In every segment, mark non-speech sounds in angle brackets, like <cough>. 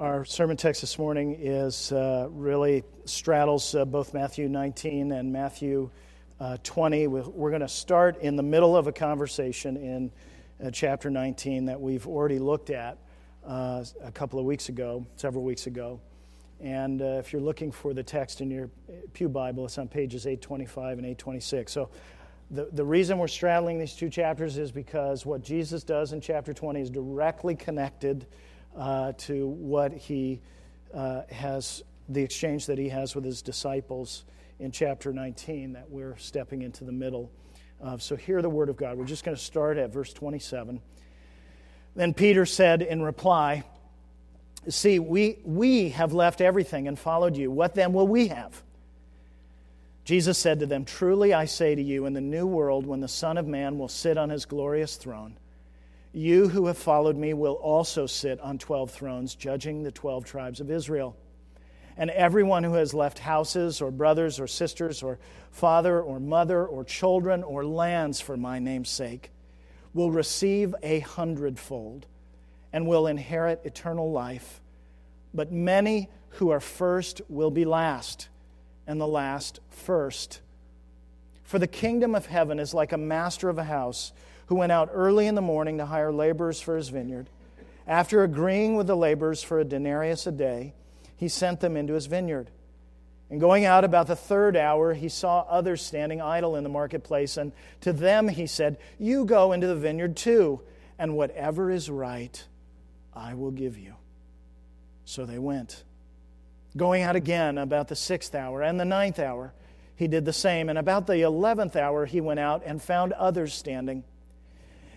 Our sermon text this morning is uh, really straddles uh, both Matthew 19 and Matthew uh, 20. We're going to start in the middle of a conversation in uh, chapter 19 that we've already looked at uh, a couple of weeks ago, several weeks ago. And uh, if you're looking for the text in your Pew Bible, it's on pages 825 and 826. So the, the reason we're straddling these two chapters is because what Jesus does in chapter 20 is directly connected uh, to what he uh, has, the exchange that he has with his disciples in chapter 19 that we're stepping into the middle of. So, hear the word of God. We're just going to start at verse 27. Then Peter said in reply, See, we, we have left everything and followed you. What then will we have? Jesus said to them, Truly I say to you, in the new world, when the Son of Man will sit on his glorious throne, you who have followed me will also sit on 12 thrones, judging the 12 tribes of Israel. And everyone who has left houses, or brothers, or sisters, or father, or mother, or children, or lands for my name's sake will receive a hundredfold and will inherit eternal life. But many who are first will be last, and the last first. For the kingdom of heaven is like a master of a house who went out early in the morning to hire laborers for his vineyard. After agreeing with the laborers for a denarius a day, he sent them into his vineyard. And going out about the third hour, he saw others standing idle in the marketplace. And to them he said, You go into the vineyard too, and whatever is right, I will give you. So they went. Going out again about the sixth hour and the ninth hour, he did the same. And about the eleventh hour, he went out and found others standing.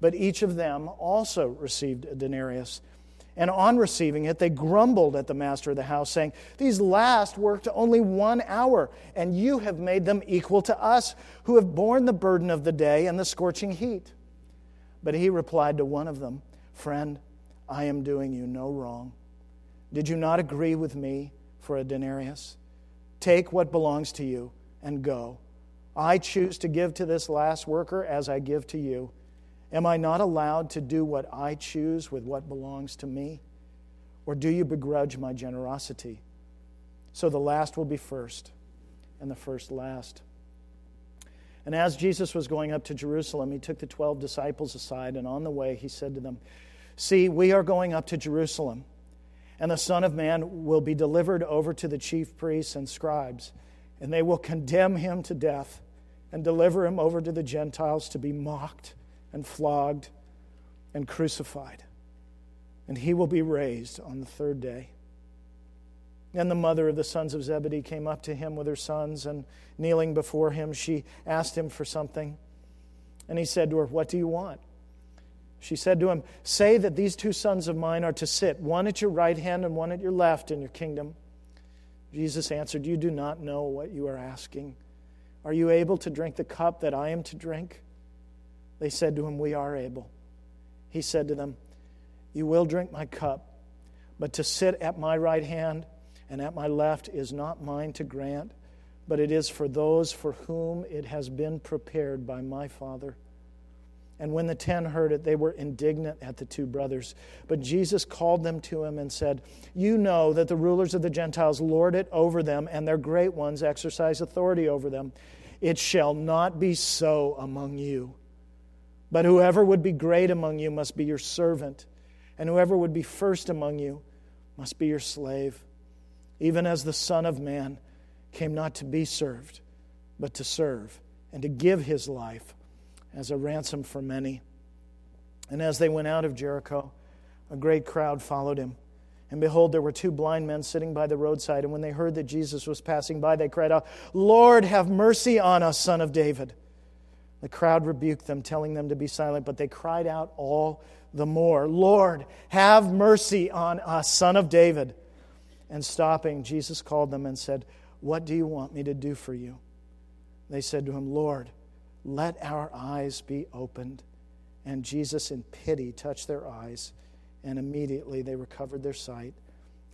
but each of them also received a denarius. And on receiving it, they grumbled at the master of the house, saying, These last worked only one hour, and you have made them equal to us, who have borne the burden of the day and the scorching heat. But he replied to one of them, Friend, I am doing you no wrong. Did you not agree with me for a denarius? Take what belongs to you and go. I choose to give to this last worker as I give to you. Am I not allowed to do what I choose with what belongs to me? Or do you begrudge my generosity? So the last will be first, and the first last. And as Jesus was going up to Jerusalem, he took the 12 disciples aside, and on the way he said to them, See, we are going up to Jerusalem, and the Son of Man will be delivered over to the chief priests and scribes, and they will condemn him to death and deliver him over to the Gentiles to be mocked and flogged and crucified. And he will be raised on the third day. And the mother of the sons of Zebedee came up to him with her sons, and kneeling before him, she asked him for something. And he said to her, What do you want? She said to him, Say that these two sons of mine are to sit, one at your right hand and one at your left in your kingdom. Jesus answered, You do not know what you are asking. Are you able to drink the cup that I am to drink? They said to him, We are able. He said to them, You will drink my cup, but to sit at my right hand and at my left is not mine to grant, but it is for those for whom it has been prepared by my Father. And when the ten heard it, they were indignant at the two brothers. But Jesus called them to him and said, You know that the rulers of the Gentiles lord it over them, and their great ones exercise authority over them. It shall not be so among you. But whoever would be great among you must be your servant, and whoever would be first among you must be your slave, even as the Son of Man came not to be served, but to serve, and to give his life as a ransom for many. And as they went out of Jericho, a great crowd followed him. And behold, there were two blind men sitting by the roadside. And when they heard that Jesus was passing by, they cried out, Lord, have mercy on us, son of David. The crowd rebuked them, telling them to be silent, but they cried out all the more, Lord, have mercy on us, son of David. And stopping, Jesus called them and said, What do you want me to do for you? They said to him, Lord, let our eyes be opened. And Jesus, in pity, touched their eyes, and immediately they recovered their sight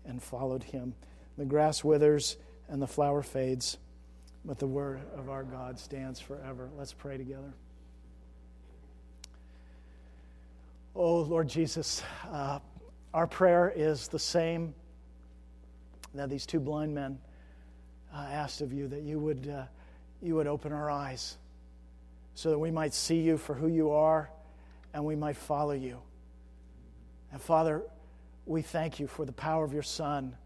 and followed him. The grass withers and the flower fades but the word of our God stands forever. Let's pray together. Oh, Lord Jesus, uh, our prayer is the same that these two blind men uh, asked of you, that you would, uh, you would open our eyes so that we might see you for who you are and we might follow you. And Father, we thank you for the power of your Son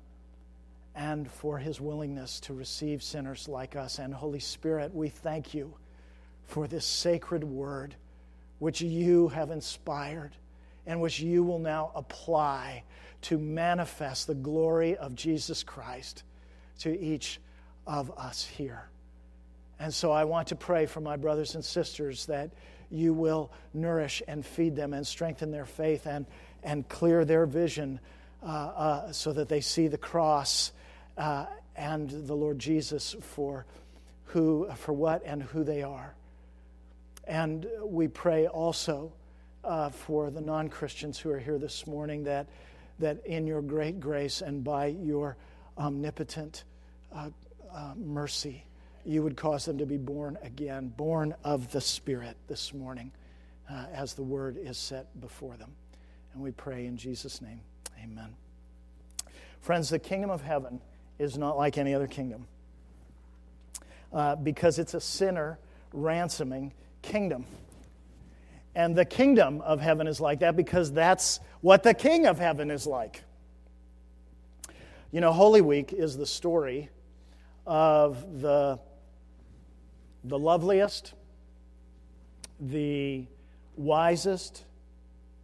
and for his willingness to receive sinners like us. And Holy Spirit, we thank you for this sacred word which you have inspired and which you will now apply to manifest the glory of Jesus Christ to each of us here. And so I want to pray for my brothers and sisters that you will nourish and feed them and strengthen their faith and, and clear their vision uh, uh, so that they see the cross uh, and the Lord Jesus for who, for what, and who they are. And we pray also uh, for the non Christians who are here this morning that, that in your great grace and by your omnipotent uh, uh, mercy, you would cause them to be born again, born of the Spirit this morning, uh, as the word is set before them. And we pray in Jesus' name. Amen. Friends, the kingdom of heaven is not like any other kingdom uh, because it's a sinner ransoming kingdom. And the kingdom of heaven is like that because that's what the king of heaven is like. You know, Holy Week is the story of the, the loveliest, the wisest,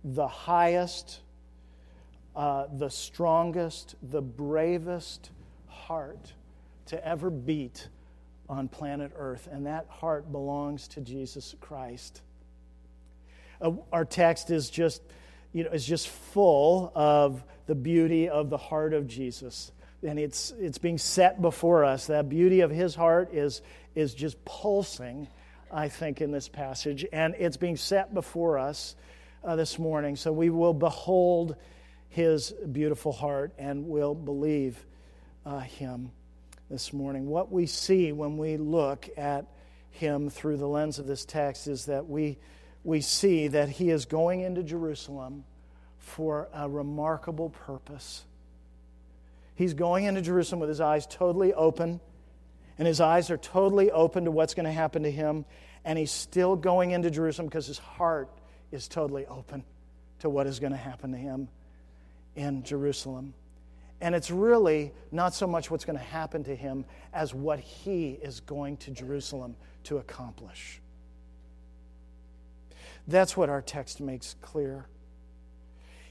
the highest, uh, the strongest, the bravest, heart to ever beat on planet Earth, and that heart belongs to Jesus Christ. Uh, our text is just, you know, is just full of the beauty of the heart of Jesus. And it's, it's being set before us. That beauty of his heart is, is just pulsing, I think, in this passage. And it's being set before us uh, this morning. So we will behold his beautiful heart and will believe uh, him this morning. What we see when we look at him through the lens of this text is that we, we see that he is going into Jerusalem for a remarkable purpose. He's going into Jerusalem with his eyes totally open, and his eyes are totally open to what's going to happen to him. And he's still going into Jerusalem because his heart is totally open to what is going to happen to him in Jerusalem. And it's really not so much what's going to happen to him as what he is going to Jerusalem to accomplish. That's what our text makes clear.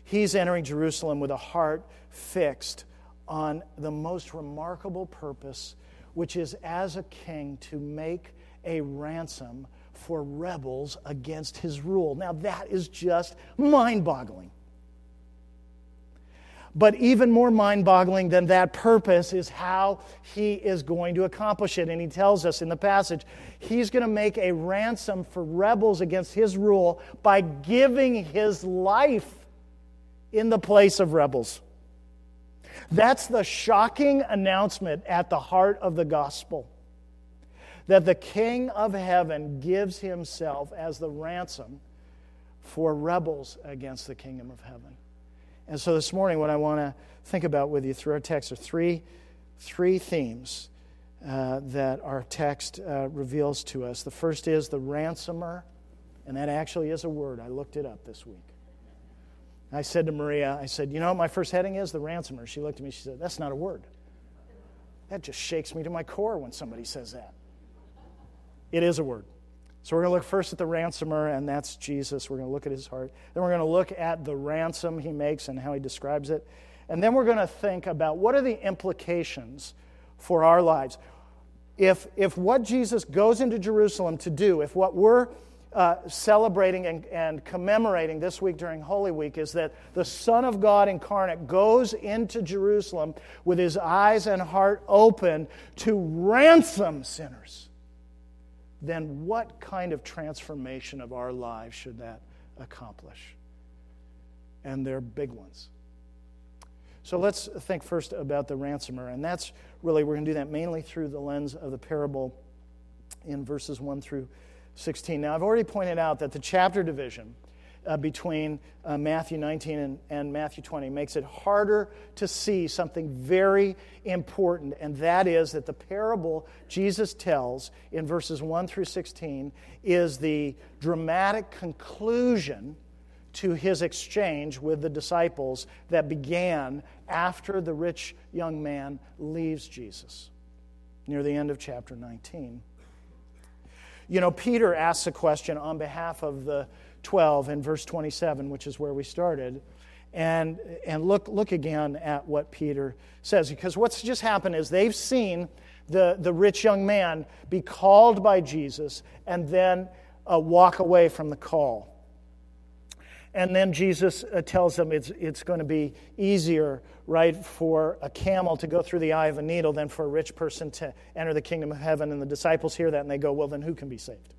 He's entering Jerusalem with a heart fixed on the most remarkable purpose, which is as a king to make a ransom for rebels against his rule. Now, that is just mind boggling. But even more mind boggling than that purpose is how he is going to accomplish it. And he tells us in the passage, he's going to make a ransom for rebels against his rule by giving his life in the place of rebels. That's the shocking announcement at the heart of the gospel that the King of heaven gives himself as the ransom for rebels against the kingdom of heaven. And so this morning, what I want to think about with you through our text are three, three themes uh, that our text uh, reveals to us. The first is the ransomer, and that actually is a word. I looked it up this week. I said to Maria, I said, You know my first heading is? The ransomer. She looked at me, she said, That's not a word. That just shakes me to my core when somebody says that. It is a word. So we're going to look first at the ransomer, and that's Jesus. We're going to look at his heart. Then we're going to look at the ransom he makes and how he describes it. And then we're going to think about what are the implications for our lives. if, if what Jesus goes into Jerusalem to do, if what we're uh, celebrating and, and commemorating this week during Holy Week is that the Son of God incarnate goes into Jerusalem with his eyes and heart open to ransom sinners, then what kind of transformation of our lives should that accomplish? And they're big ones. So let's think first about the ransomer. And that's really, we're going to do that mainly through the lens of the parable in verses 1 through 16. Now, I've already pointed out that the chapter division uh, between uh, Matthew 19 and, and Matthew 20 makes it harder to see something very important, and that is that the parable Jesus tells in verses 1 through 16 is the dramatic conclusion to his exchange with the disciples that began after the rich young man leaves Jesus, near the end of chapter 19. You know, Peter asks a question on behalf of the 12 and verse 27, which is where we started. And, and look, look again at what Peter says, because what's just happened is they've seen the, the rich young man be called by Jesus and then uh, walk away from the call. And then Jesus uh, tells them it's, it's going to be easier, right, for a camel to go through the eye of a needle than for a rich person to enter the kingdom of heaven. And the disciples hear that and they go, Well, then who can be saved?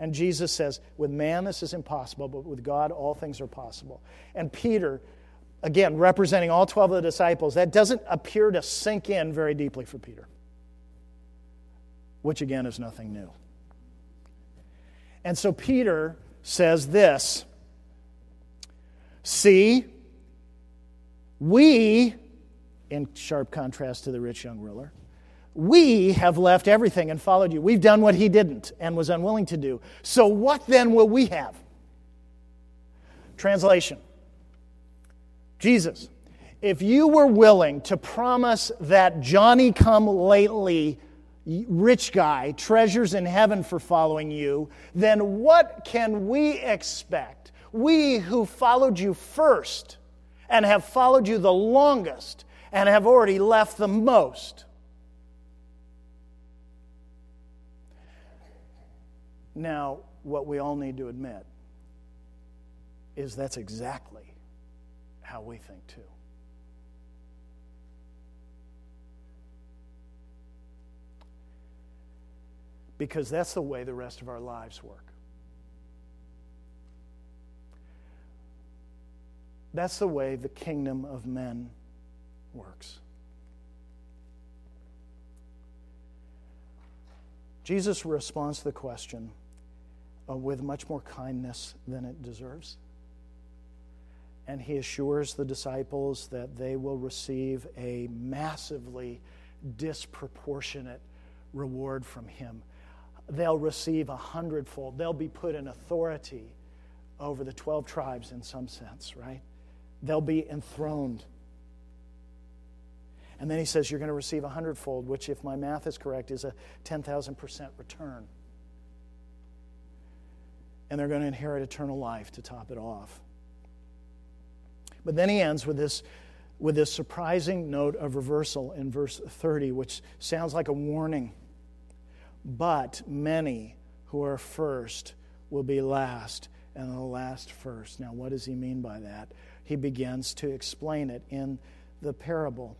And Jesus says, With man, this is impossible, but with God, all things are possible. And Peter, again, representing all 12 of the disciples, that doesn't appear to sink in very deeply for Peter, which again is nothing new. And so Peter says this See, we, in sharp contrast to the rich young ruler, we have left everything and followed you. We've done what he didn't and was unwilling to do. So, what then will we have? Translation Jesus, if you were willing to promise that Johnny come lately rich guy treasures in heaven for following you, then what can we expect? We who followed you first and have followed you the longest and have already left the most. Now, what we all need to admit is that's exactly how we think too. Because that's the way the rest of our lives work. That's the way the kingdom of men works. Jesus responds to the question uh, with much more kindness than it deserves. And he assures the disciples that they will receive a massively disproportionate reward from him. They'll receive a hundredfold. They'll be put in authority over the 12 tribes in some sense, right? they'll be enthroned. And then he says, You're going to receive a hundredfold, which, if my math is correct, is a 10,000% return. And they're going to inherit eternal life to top it off. But then he ends with this, with this surprising note of reversal in verse 30, which sounds like a warning. But many who are first will be last, and the last first. Now, what does he mean by that? he begins to explain it in the parable.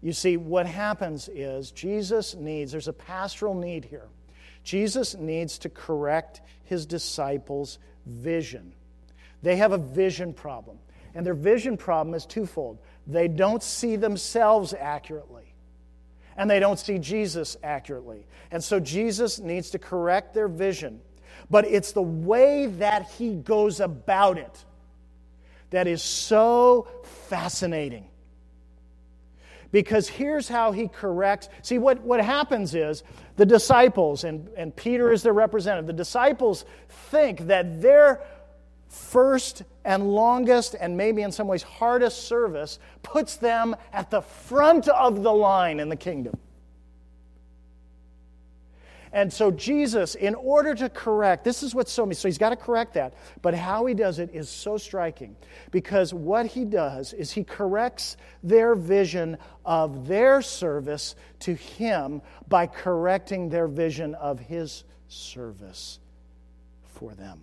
You see, what happens is Jesus needs, there's a pastoral need here. Jesus needs to correct his disciples' vision. They have a vision problem, and their vision problem is twofold they don't see themselves accurately and they don't see Jesus accurately. And so Jesus needs to correct their vision. But it's the way that he goes about it that is so fascinating. Because here's how he corrects. See, what, what happens is the disciples, and, and Peter is their representative, the disciples think that their first and longest, and maybe in some ways hardest service puts them at the front of the line in the kingdom. And so, Jesus, in order to correct, this is what's so. So, he's got to correct that. But how he does it is so striking because what he does is he corrects their vision of their service to him by correcting their vision of his service for them.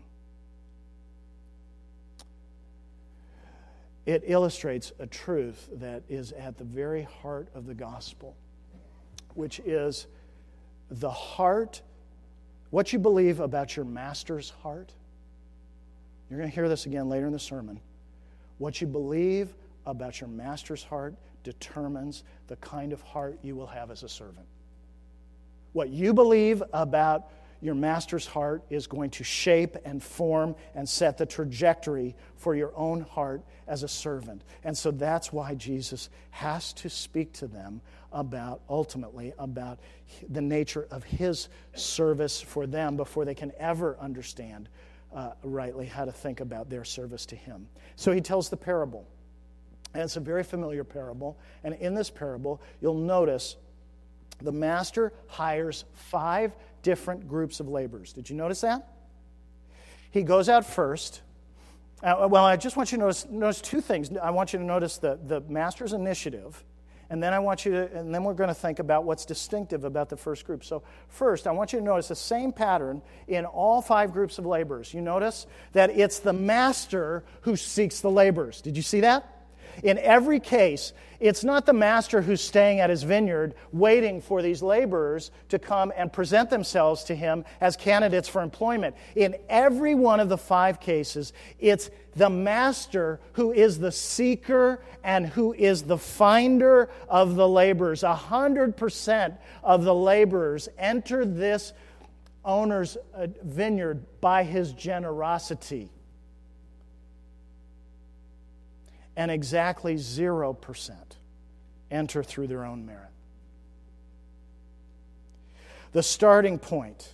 It illustrates a truth that is at the very heart of the gospel, which is the heart, what you believe about your master's heart. You're going to hear this again later in the sermon. What you believe about your master's heart determines the kind of heart you will have as a servant. What you believe about your master's heart is going to shape and form and set the trajectory for your own heart as a servant. And so that's why Jesus has to speak to them about, ultimately, about the nature of his service for them before they can ever understand uh, rightly how to think about their service to him. So he tells the parable. And it's a very familiar parable. And in this parable, you'll notice the master hires five different groups of laborers. Did you notice that? He goes out first. Uh, well, I just want you to notice, notice two things. I want you to notice the, the master's initiative, and then I want you to, and then we're going to think about what's distinctive about the first group. So, first, I want you to notice the same pattern in all five groups of laborers. You notice that it's the master who seeks the laborers. Did you see that? In every case, it's not the master who's staying at his vineyard waiting for these laborers to come and present themselves to him as candidates for employment. In every one of the five cases, it's the master who is the seeker and who is the finder of the laborers. A hundred percent of the laborers enter this owner's uh, vineyard by his generosity. And exactly 0% enter through their own merit. The starting point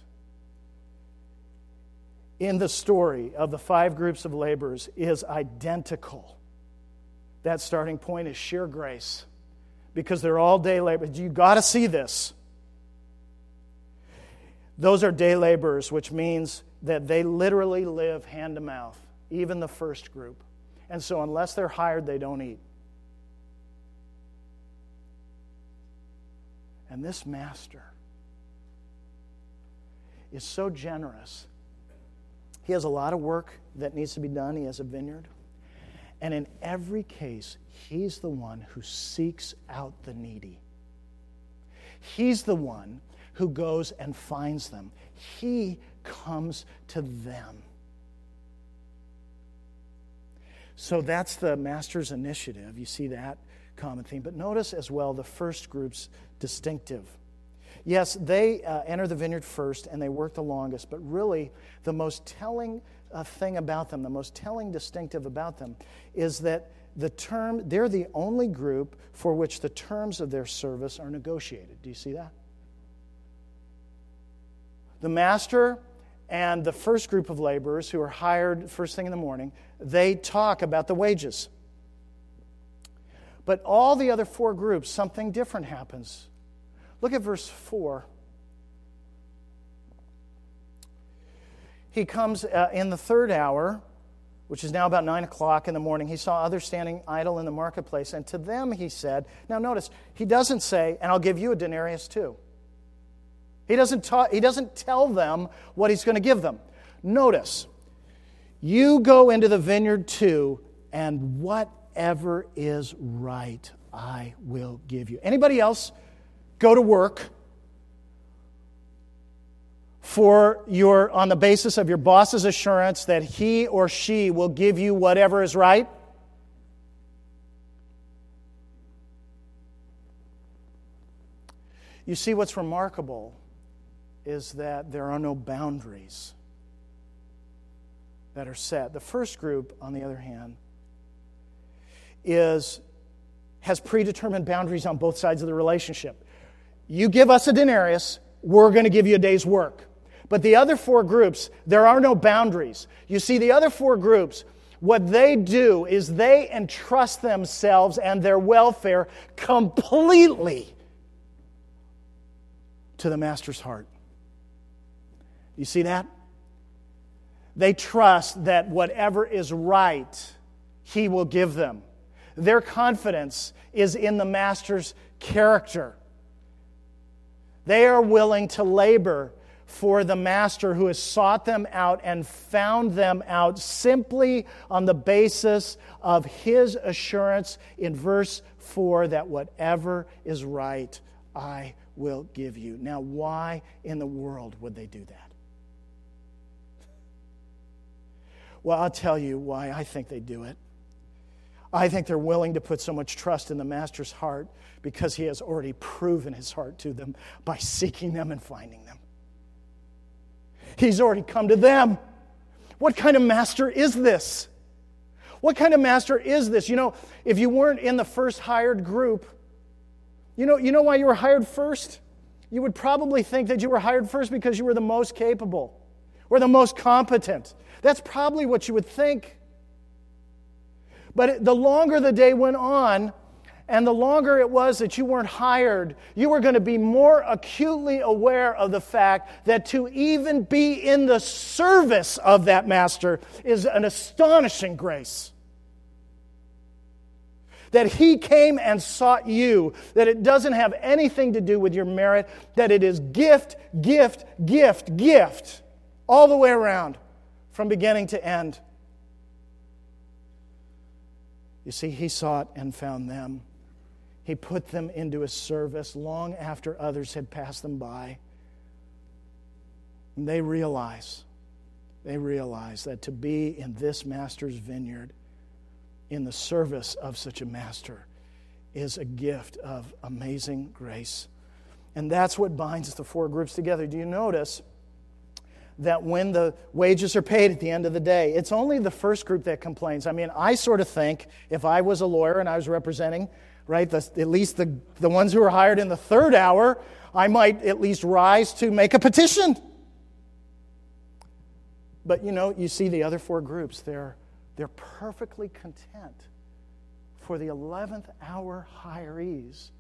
in the story of the five groups of laborers is identical. That starting point is sheer grace because they're all day laborers. You've got to see this. Those are day laborers, which means that they literally live hand to mouth, even the first group. And so, unless they're hired, they don't eat. And this master is so generous. He has a lot of work that needs to be done. He has a vineyard. And in every case, he's the one who seeks out the needy. He's the one who goes and finds them. He comes to them. So that's the master's initiative. You see that common theme. But notice as well the first group's distinctive. Yes, they uh, enter the vineyard first and they work the longest, but really the most telling uh, thing about them, the most telling distinctive about them, is that the term, they're the only group for which the terms of their service are negotiated. Do you see that? The master and the first group of laborers who are hired first thing in the morning, they talk about the wages. But all the other four groups, something different happens. Look at verse 4. He comes uh, in the third hour, which is now about 9 o'clock in the morning. He saw others standing idle in the marketplace, and to them he said, Now notice, he doesn't say, And I'll give you a denarius too. He doesn't, ta- he doesn't tell them what he's going to give them. Notice, you go into the vineyard too, and whatever is right, I will give you. Anybody else go to work for your on the basis of your boss's assurance that he or she will give you whatever is right? You see what's remarkable is that there are no boundaries that are set. The first group, on the other hand, is has predetermined boundaries on both sides of the relationship. You give us a denarius, we're going to give you a day's work. But the other four groups, there are no boundaries. You see, the other four groups, what they do is they entrust themselves and their welfare completely to the master's heart. You see that? They trust that whatever is right, he will give them. Their confidence is in the master's character. They are willing to labor for the master who has sought them out and found them out simply on the basis of his assurance in verse 4 that whatever is right, I will give you. Now, why in the world would they do that? Well, I'll tell you why I think they do it. I think they're willing to put so much trust in the Master's heart because he has already proven his heart to them by seeking them and finding them. He's already come to them. What kind of master is this? What kind of master is this? You know, if you weren't in the first hired group, you know, you know why you were hired first? You would probably think that you were hired first because you were the most capable or the most competent. That's probably what you would think. But the longer the day went on, and the longer it was that you weren't hired, you were going to be more acutely aware of the fact that to even be in the service of that master is an astonishing grace. That he came and sought you, that it doesn't have anything to do with your merit, that it is gift, gift, gift, gift, all the way around, from beginning to end. You see, he sought and found them. He put them into his service long after others had passed them by. And they realize, they realize that to be in this master's vineyard, in the service of such a master, is a gift of amazing grace. And that's what binds the four groups together. Do you notice that when the wages are paid at the end of the day, it's only the first group that complains? I mean, I sort of think if I was a lawyer and I was representing right? The, at least the, the ones who are hired in the third hour, I might at least rise to make a petition. But you know, you see the other four groups, they're, they're perfectly content for the 11th hour hirees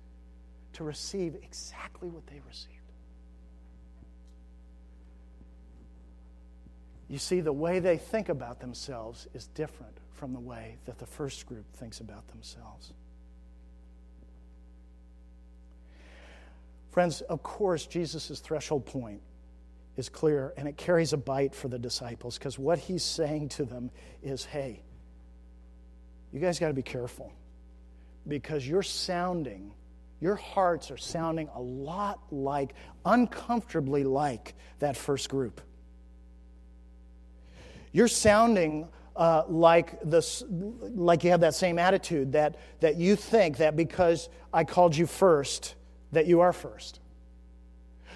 to receive exactly what they received. You see, the way they think about themselves is different from the way that the first group thinks about themselves. Friends, of course, Jesus' threshold point is clear and it carries a bite for the disciples because what he's saying to them is hey, you guys got to be careful because you're sounding, your hearts are sounding a lot like, uncomfortably like that first group. You're sounding uh, like this, like you have that same attitude that, that you think that because I called you first, that you are first.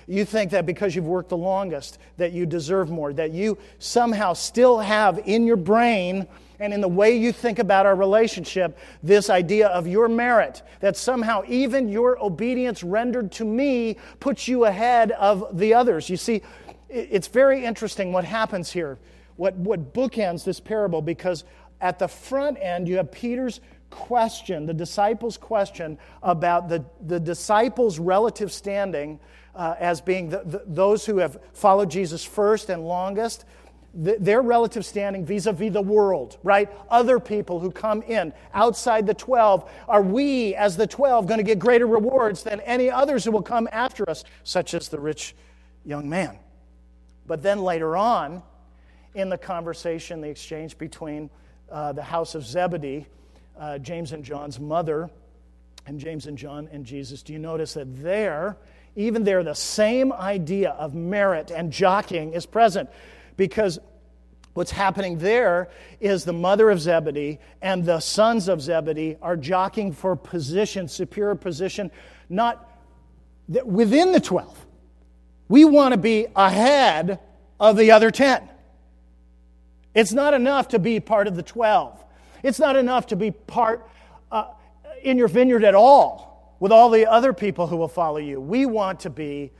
You think that because you've worked the longest, that you deserve more, that you somehow still have in your brain and in the way you think about our relationship this idea of your merit, that somehow even your obedience rendered to me puts you ahead of the others. You see, it's very interesting what happens here, what, what bookends this parable, because at the front end, you have Peter's question, the disciples' question about the, the disciples' relative standing uh, as being the, the, those who have followed Jesus first and longest, the, their relative standing vis a vis the world, right? Other people who come in outside the 12. Are we, as the 12, going to get greater rewards than any others who will come after us, such as the rich young man? But then later on, in the conversation, the exchange between uh, the house of Zebedee uh, James and John's mother, and James and John and Jesus, do you notice that there, even there, the same idea of merit and jockeying is present? Because what's happening there is the mother of Zebedee and the sons of Zebedee are jockeying for position, superior position, not within the 12. We want to be ahead of the other 10. It's not enough to be part of the 12. It's not enough to be part uh, in your vineyard at all with all the other people who will follow you. We want to be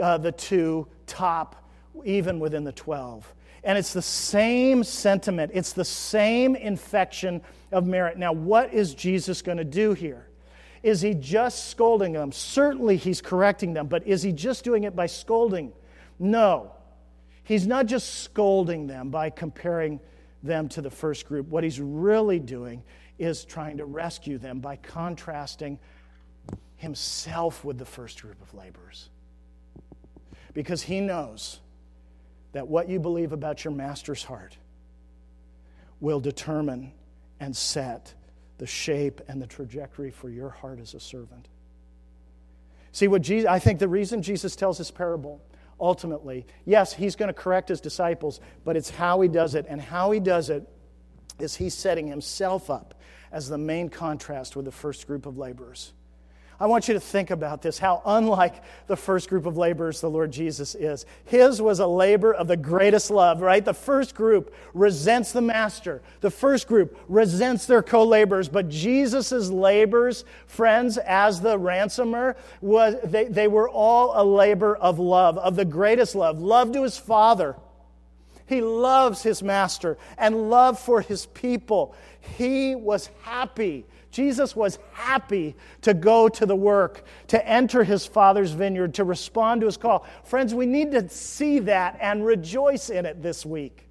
uh, the two top, even within the 12. And it's the same sentiment, it's the same infection of merit. Now, what is Jesus going to do here? Is he just scolding them? Certainly, he's correcting them, but is he just doing it by scolding? No. He's not just scolding them by comparing them to the first group. What he's really doing is trying to rescue them by contrasting himself with the first group of laborers. Because he knows that what you believe about your master's heart will determine and set the shape and the trajectory for your heart as a servant. See what Jesus, I think the reason Jesus tells this parable ultimately, yes, he's going to correct his disciples, but it's how he does it. And how he does it is he's setting himself up as the main contrast with the first group of laborers. I want you to think about this how unlike the first group of laborers the Lord Jesus is. His was a labor of the greatest love, right? The first group resents the master, the first group resents their co laborers, but Jesus' labors, friends, as the ransomer, was, they, they were all a labor of love, of the greatest love, love to his Father. He loves his master and love for his people. He was happy Jesus was happy to go to the work, to enter his Father's vineyard, to respond to his call. Friends, we need to see that and rejoice in it this week.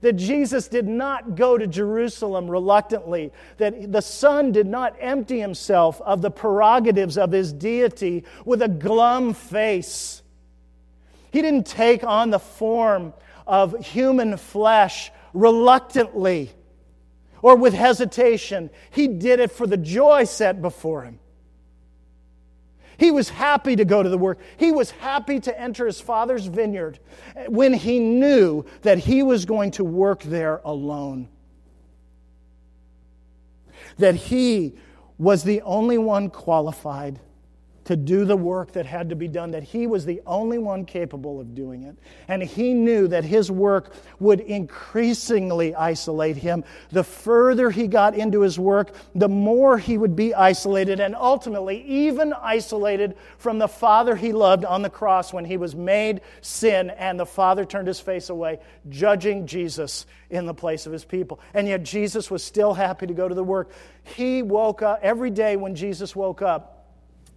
That Jesus did not go to Jerusalem reluctantly, that the Son did not empty himself of the prerogatives of his deity with a glum face. He didn't take on the form of human flesh reluctantly or with hesitation. He did it for the joy set before him. He was happy to go to the work. He was happy to enter his father's vineyard when he knew that he was going to work there alone. That he was the only one qualified to do the work that had to be done, that he was the only one capable of doing it. And he knew that his work would increasingly isolate him. The further he got into his work, the more he would be isolated, and ultimately, even isolated from the Father he loved on the cross when he was made sin, and the Father turned his face away, judging Jesus in the place of his people. And yet, Jesus was still happy to go to the work. He woke up every day when Jesus woke up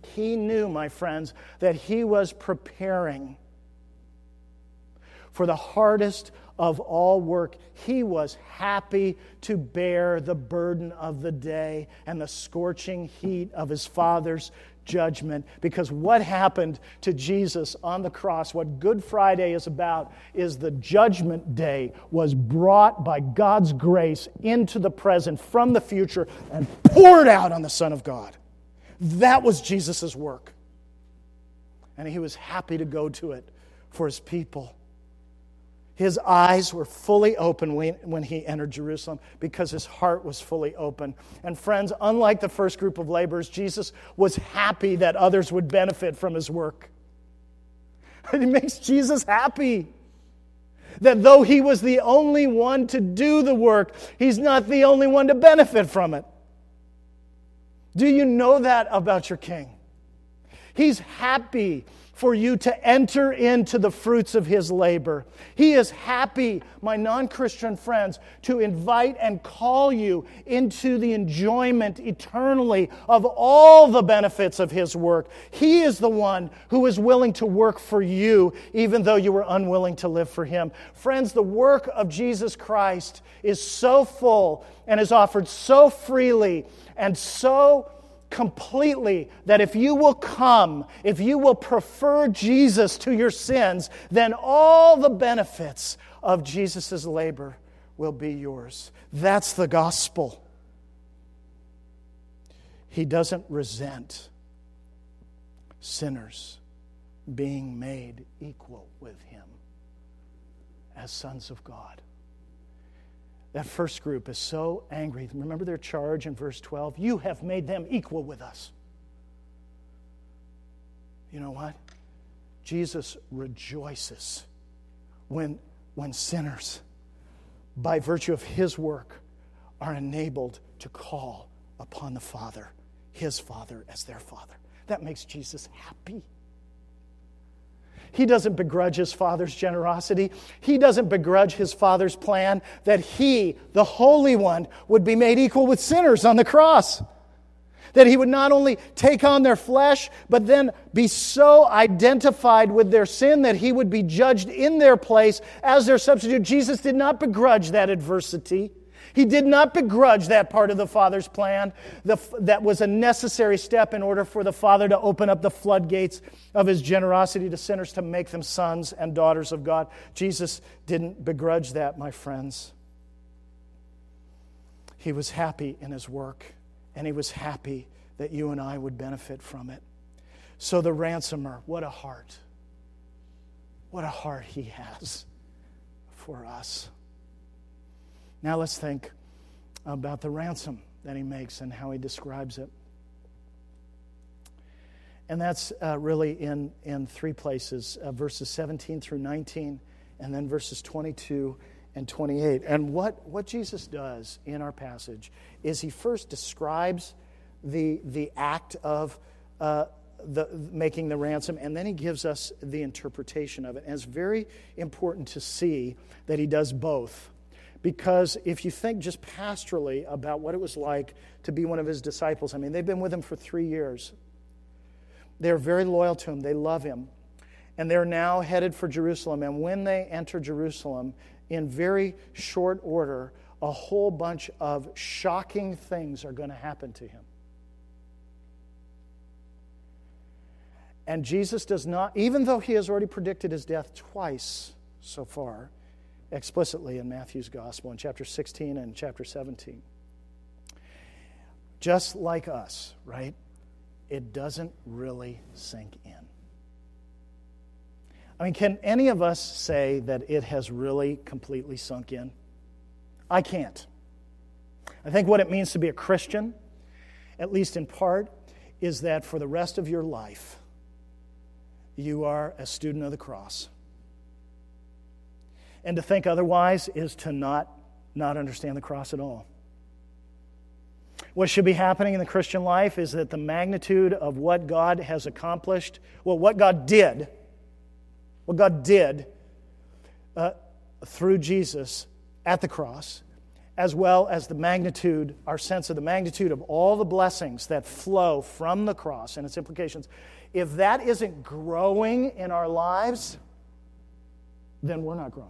he knew, my friends, that he was preparing for the hardest of all work. He was happy to bear the burden of the day and the scorching heat of his Father's judgment. Because what happened to Jesus on the cross, what Good Friday is about, is the judgment day was brought by God's grace into the present from the future and poured out on the Son of God. That was Jesus' work. And he was happy to go to it for his people. His eyes were fully open when he entered Jerusalem because his heart was fully open. And friends, unlike the first group of laborers, Jesus was happy that others would benefit from his work. <laughs> It makes Jesus happy that though he was the only one to do the work, he's not the only one to benefit from it. Do you know that about your king? He's happy for you to enter into the fruits of his labor. He is happy, my non Christian friends, to invite and call you into the enjoyment eternally of all the benefits of his work. He is the one who is willing to work for you, even though you were unwilling to live for him. Friends, the work of Jesus Christ is so full and is offered so freely and so completely that if you will come, if you will prefer Jesus to your sins, then all the benefits of Jesus' labor will be yours. That's the gospel. He doesn't resent sinners being made equal with him as sons of God. That first group is so angry. Remember their charge in verse 12? You have made them equal with us. You know what? Jesus rejoices when, when sinners, by virtue of his work, are enabled to call upon the Father, his Father, as their Father. That makes Jesus happy. He doesn't begrudge his father's generosity. He doesn't begrudge his father's plan that he, the Holy One, would be made equal with sinners on the cross. That he would not only take on their flesh, but then be so identified with their sin that he would be judged in their place as their substitute. Jesus did not begrudge that adversity. He did not begrudge that part of the Father's plan the, that was a necessary step in order for the Father to open up the floodgates of his generosity to sinners to make them sons and daughters of God. Jesus didn't begrudge that, my friends. He was happy in his work, and he was happy that you and I would benefit from it. So, the ransomer, what a heart. What a heart he has for us. Now let's think about the ransom that he makes and how he describes it. And that's uh, really in, in three places uh, verses 17 through 19, and then verses 22 and 28. And what, what Jesus does in our passage is he first describes the, the act of uh, the, making the ransom, and then he gives us the interpretation of it. And it's very important to see that he does both. Because if you think just pastorally about what it was like to be one of his disciples, I mean, they've been with him for three years. They're very loyal to him, they love him. And they're now headed for Jerusalem. And when they enter Jerusalem, in very short order, a whole bunch of shocking things are going to happen to him. And Jesus does not, even though he has already predicted his death twice so far, explicitly in Matthew's gospel in chapter 16 and chapter 17. Just like us, right? It doesn't really sink in. I mean, can any of us say that it has really completely sunk in? I can't. I think what it means to be a Christian, at least in part, is that for the rest of your life, you are a student of the cross. And to think otherwise is to not, not understand the cross at all. What should be happening in the Christian life is that the magnitude of what God has accomplished, well, what God did, what God did uh, through Jesus at the cross, as well as the magnitude, our sense of the magnitude of all the blessings that flow from the cross and its implications, if that isn't growing in our lives, then we're not growing.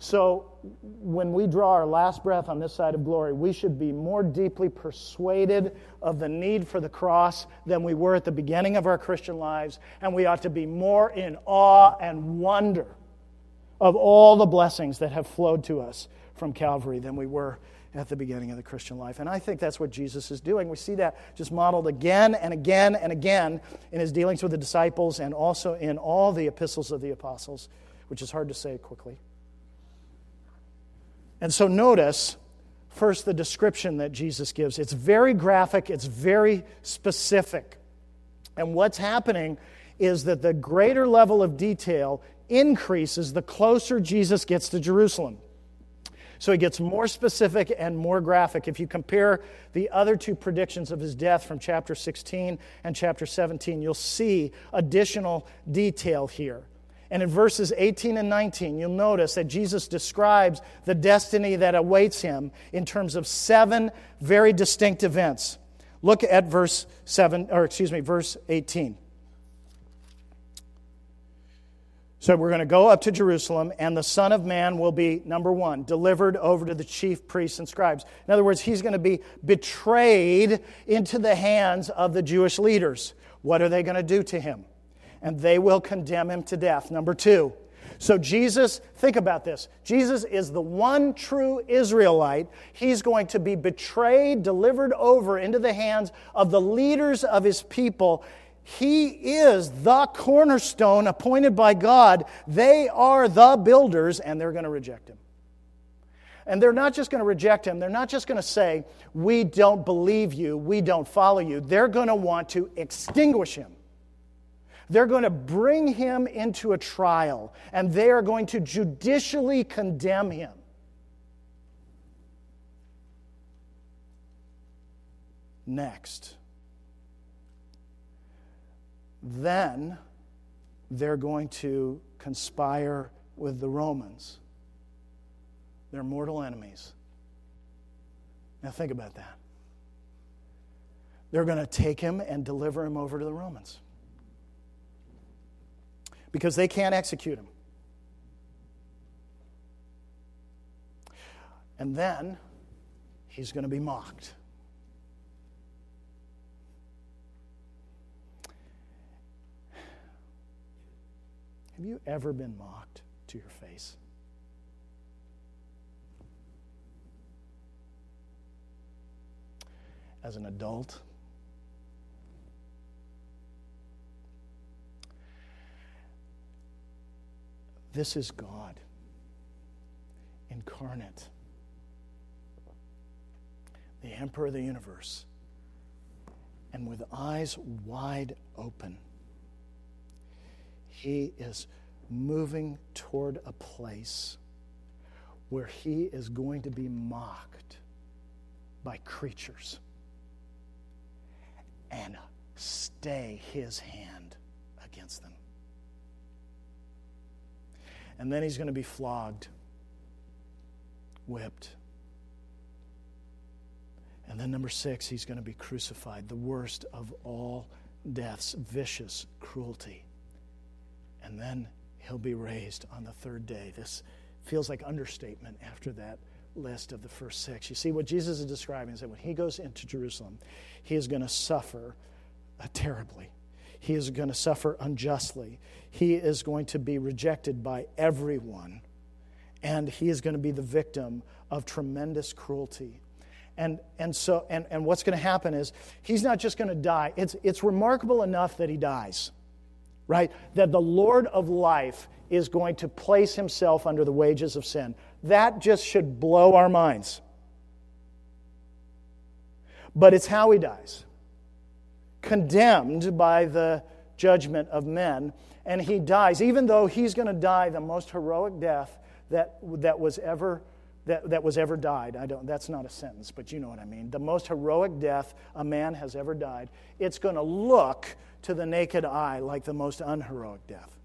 So, when we draw our last breath on this side of glory, we should be more deeply persuaded of the need for the cross than we were at the beginning of our Christian lives, and we ought to be more in awe and wonder of all the blessings that have flowed to us from Calvary than we were at the beginning of the Christian life. And I think that's what Jesus is doing. We see that just modeled again and again and again in his dealings with the disciples and also in all the epistles of the apostles, which is hard to say quickly. And so notice first the description that Jesus gives. It's very graphic, it's very specific. And what's happening is that the greater level of detail increases the closer Jesus gets to Jerusalem. So he gets more specific and more graphic. If you compare the other two predictions of his death from chapter 16 and chapter 17, you'll see additional detail here. And in verses 18 and 19, you'll notice that Jesus describes the destiny that awaits him in terms of seven very distinct events. Look at verse 7 or excuse me, verse 18. So we're going to go up to Jerusalem, and the Son of Man will be, number one, delivered over to the chief priests and scribes. In other words, he's going to be betrayed into the hands of the Jewish leaders. What are they going to do to him? And they will condemn him to death. Number two. So, Jesus, think about this. Jesus is the one true Israelite. He's going to be betrayed, delivered over into the hands of the leaders of his people. He is the cornerstone appointed by God. They are the builders, and they're going to reject him. And they're not just going to reject him, they're not just going to say, We don't believe you, we don't follow you. They're going to want to extinguish him. They're going to bring him into a trial and they are going to judicially condemn him. Next. Then they're going to conspire with the Romans, their mortal enemies. Now, think about that. they're going to take him and deliver him over to the Romans because they can't execute him. And then he's going to be mocked. Have you ever been mocked to your face? As an adult, this is God incarnate, the Emperor of the universe, and with eyes wide open he is moving toward a place where he is going to be mocked by creatures and stay his hand against them. And then he's going to be flogged, whipped. And then, number six, he's going to be crucified, the worst of all deaths, vicious cruelty and then he'll be raised on the third day. This feels like understatement after that list of the first six. You see, what Jesus is describing is that when he goes into Jerusalem, he is going to suffer uh, terribly. He is going to suffer unjustly. He is going to be rejected by everyone. And he is going to be the victim of tremendous cruelty. And, and so and, and what's going to happen is he's not just going to die. It's, it's remarkable enough that he dies right? That the Lord of life is going to place himself under the wages of sin. That just should blow our minds. But it's how he dies condemned by the judgment of men. And he dies, even though he's going to die the most heroic death that, that was ever. That, that was ever died. I don't, that's not a sentence, but you know what I mean. The most heroic death a man has ever died. It's going to look to the naked eye like the most unheroic death.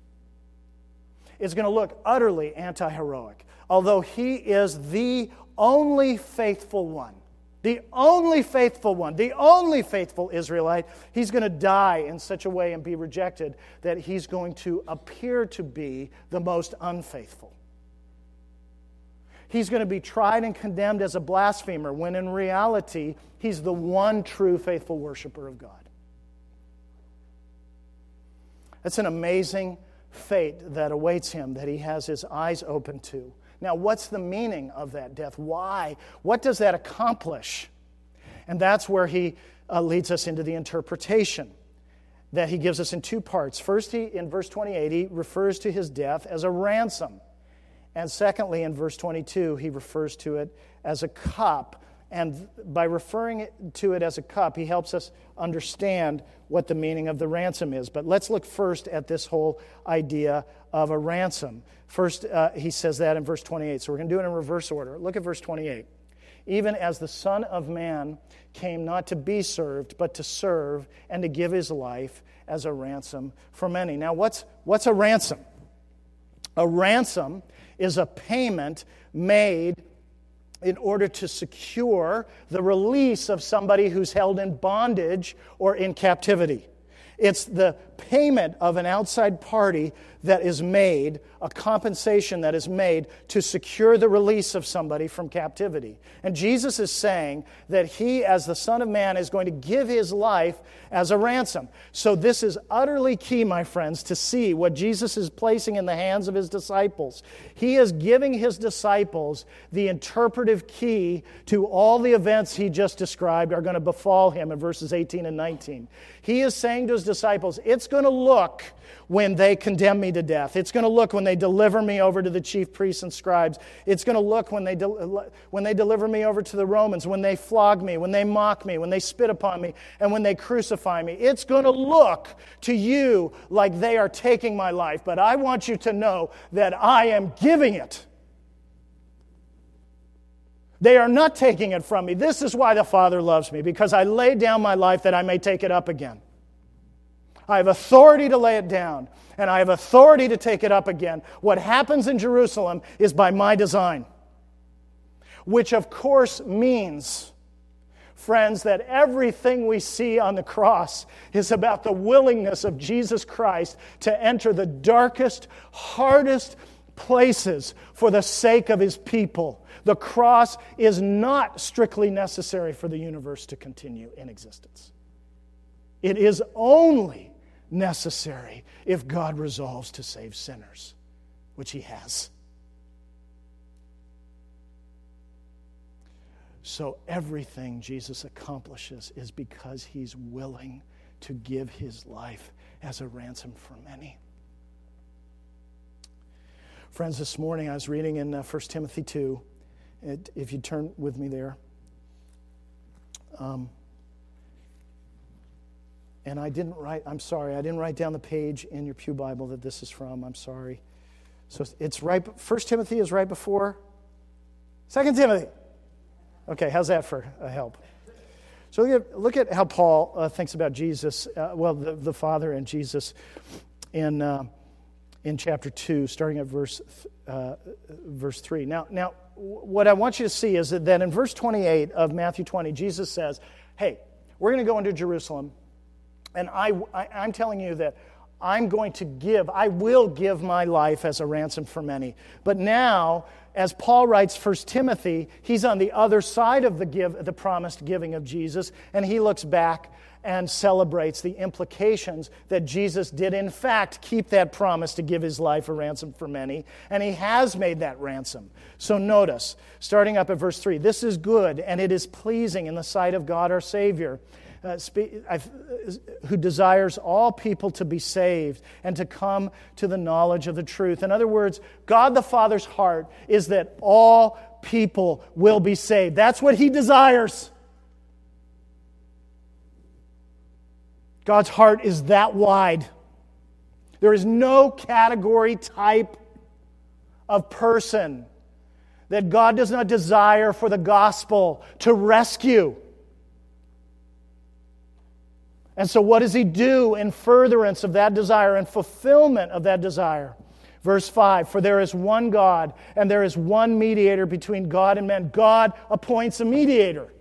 It's going to look utterly anti heroic, although he is the only faithful one. The only faithful one, the only faithful Israelite, he's going to die in such a way and be rejected that he's going to appear to be the most unfaithful. He's going to be tried and condemned as a blasphemer when in reality, he's the one true faithful worshiper of God. That's an amazing fate that awaits him that he has his eyes open to. Now, what's the meaning of that death? Why? What does that accomplish? And that's where he uh, leads us into the interpretation that he gives us in two parts. First, he, in verse 28, he refers to his death as a ransom. And secondly, in verse 22, he refers to it as a cup and by referring to it as a cup, he helps us understand what the meaning of the ransom is. But let's look first at this whole idea of a ransom. First, uh, he says that in verse 28. So we're going to do it in reverse order. Look at verse 28. Even as the Son of Man came not to be served, but to serve and to give his life as a ransom for many. Now, what's, what's a ransom? A ransom is a payment made in order to secure the release of somebody who's held in bondage or in captivity. It's the payment of an outside party that is made, a compensation that is made to secure the release of somebody from captivity. And Jesus is saying that he, as the Son of Man, is going to give his life as a ransom. So, this is utterly key, my friends, to see what Jesus is placing in the hands of his disciples. He is giving his disciples the interpretive key to all the events he just described are going to befall him in verses 18 and 19. He is saying to his disciples, It's going to look when they condemn me to death. It's going to look when they deliver me over to the chief priests and scribes. It's going to look when they, when they deliver me over to the Romans, when they flog me, when they mock me, when they spit upon me, and when they crucify me. It's going to look to you like they are taking my life, but I want you to know that I am giving it. They are not taking it from me. This is why the Father loves me, because I lay down my life that I may take it up again. I have authority to lay it down, and I have authority to take it up again. What happens in Jerusalem is by my design, which of course means friends, that everything we see on the cross is about the willingness of Jesus Christ to enter the darkest, hardest places for the sake of his people. The cross is not strictly necessary for the universe to continue in existence. It is only necessary if God resolves to save sinners, which he has. So everything Jesus accomplishes is because he's willing to give his life as a ransom for many. Friends, this morning I was reading in uh, 1 Timothy 2. It, if you turn with me there. Um, and I didn't write, I'm sorry, I didn't write down the page in your Pew Bible that this is from. I'm sorry. So it's right, 1 Timothy is right before 2 Timothy. Okay, how's that for a help? So look at, look at how Paul uh, thinks about Jesus, uh, well, the, the Father and Jesus in, uh, in chapter 2, starting at verse, uh, verse 3. Now, now, what I want you to see is that in verse 28 of Matthew 20, Jesus says, Hey, we're going to go into Jerusalem, and I, I, I'm telling you that I'm going to give, I will give my life as a ransom for many. But now, as Paul writes 1 Timothy, he's on the other side of the, give, the promised giving of Jesus, and he looks back and celebrates the implications that Jesus did, in fact, keep that promise to give his life a ransom for many, and he has made that ransom. So notice, starting up at verse 3 this is good and it is pleasing in the sight of God our Savior uh, who desires all people to be saved and to come to the knowledge of the truth. In other words, God the Father's heart is that all people will be saved. That's what He desires. God's heart is that wide. There is no category type of person that God does not desire for the gospel to rescue. And so, what does he do in furtherance of that desire and fulfillment of that desire? Verse 5 For there is one God, and there is one mediator between God and men. God appoints a mediator.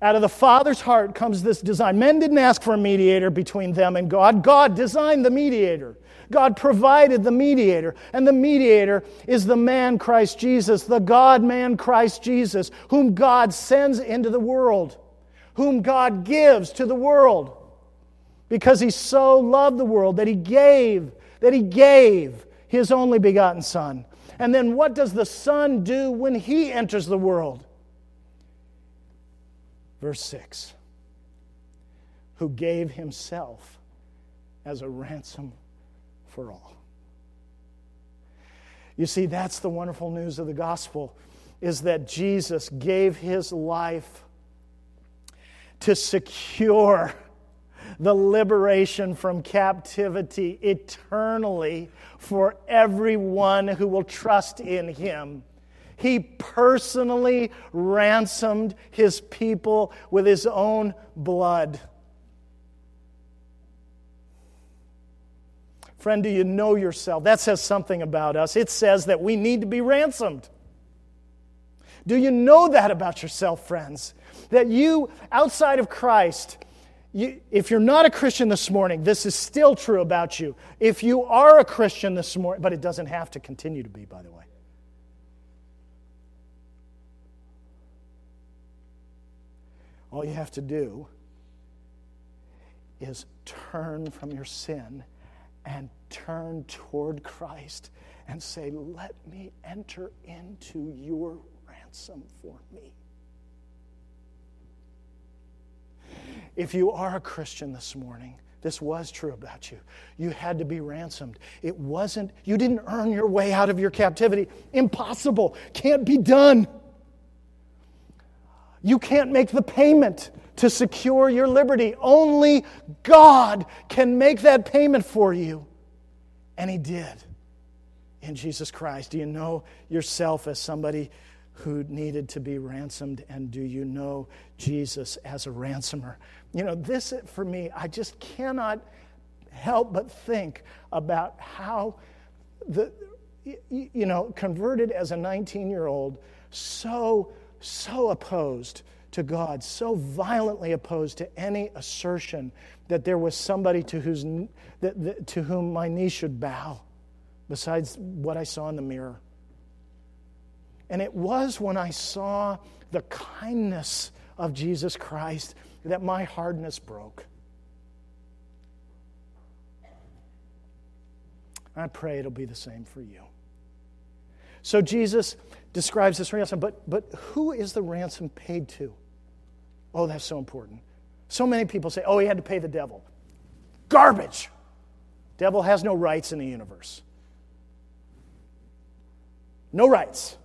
Out of the Father's heart comes this design. Men didn't ask for a mediator between them and God, God designed the mediator. God provided the mediator, and the mediator is the man Christ Jesus, the God man Christ Jesus, whom God sends into the world whom God gives to the world because he so loved the world that he gave, that he gave his only begotten Son. And then what does the Son do when he enters the world? Verse 6 Who gave himself as a ransom for all. You see, that's the wonderful news of the gospel is that Jesus gave his life to secure the liberation from captivity eternally for everyone who will trust in him. He personally ransomed his people with his own blood. Friend, do you know yourself? That says something about us. It says that we need to be ransomed. Do you know that about yourself, friends? That you, outside of Christ, you, if you're not a Christian this morning, this is still true about you. If you are a Christian this morning, but it doesn't have to continue to be, by the way. All you have to do is turn from your sin and turn toward Christ and say, Let me enter into your ransom for me. If you are a Christian this morning, this was true about you. You had to be ransomed. It wasn't, you didn't earn your way out of your captivity. Impossible. Can't be done. You can't make the payment to secure your liberty. Only God can make that payment for you. And He did in Jesus Christ. Do you know yourself as somebody who needed to be ransomed? And do you know Jesus as a ransomer? You know, this for me, I just cannot help but think about how the, you know, converted as a 19 year old, so so opposed to God, so violently opposed to any assertion that there was somebody to, whose, that, that, to whom my knee should bow, besides what I saw in the mirror. And it was when I saw the kindness of Jesus Christ that my hardness broke. I pray it'll be the same for you. So Jesus describes this ransom, but, but who is the ransom paid to? Oh, that's so important. So many people say, oh, he had to pay the devil. Garbage. Devil has no rights in the universe. No rights.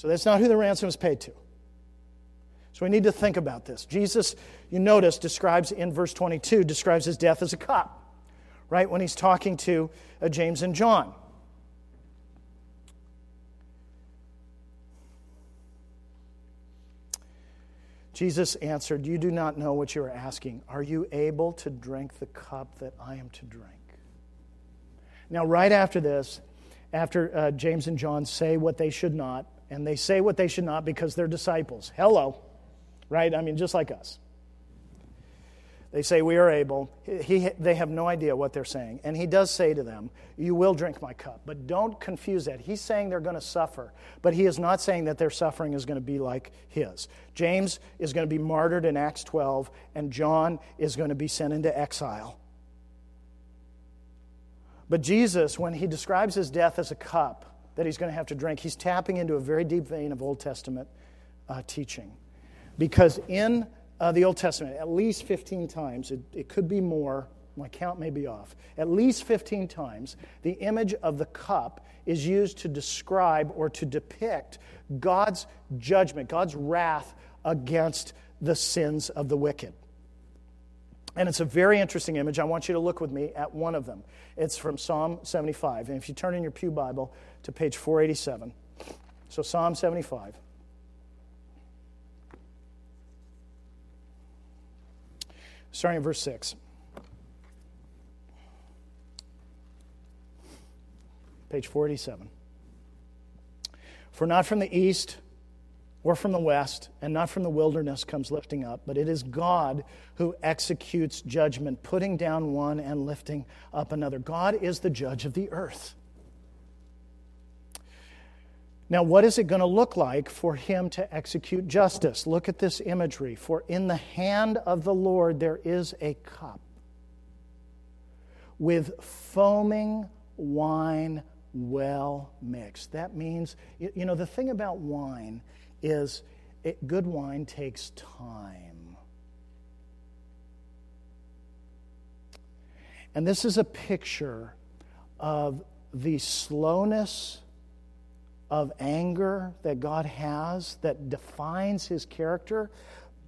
So that's not who the ransom is paid to. So we need to think about this. Jesus, you notice, describes in verse 22, describes his death as a cup, right? When he's talking to uh, James and John. Jesus answered, You do not know what you are asking. Are you able to drink the cup that I am to drink? Now, right after this, after uh, James and John say what they should not, and they say what they should not because they're disciples. Hello, right? I mean, just like us. They say, We are able. He, they have no idea what they're saying. And he does say to them, You will drink my cup. But don't confuse that. He's saying they're going to suffer, but he is not saying that their suffering is going to be like his. James is going to be martyred in Acts 12, and John is going to be sent into exile. But Jesus, when he describes his death as a cup that he's going to have to drink, he's tapping into a very deep vein of Old Testament uh, teaching. Because in uh, the Old Testament at least 15 times. It, it could be more. My count may be off. At least 15 times, the image of the cup is used to describe or to depict God's judgment, God's wrath against the sins of the wicked. And it's a very interesting image. I want you to look with me at one of them. It's from Psalm 75. And if you turn in your Pew Bible to page 487, so Psalm 75. starting at verse 6. Page 487. For not from the east or from the west, and not from the wilderness comes lifting up, but it is God who executes judgment, putting down one and lifting up another. God is the judge of the earth. Now, what is it going to look like for him to execute justice? Look at this imagery. For in the hand of the Lord there is a cup with foaming wine well mixed. That means, you know, the thing about wine is it, good wine takes time. And this is a picture of the slowness of anger that God has that defines his character,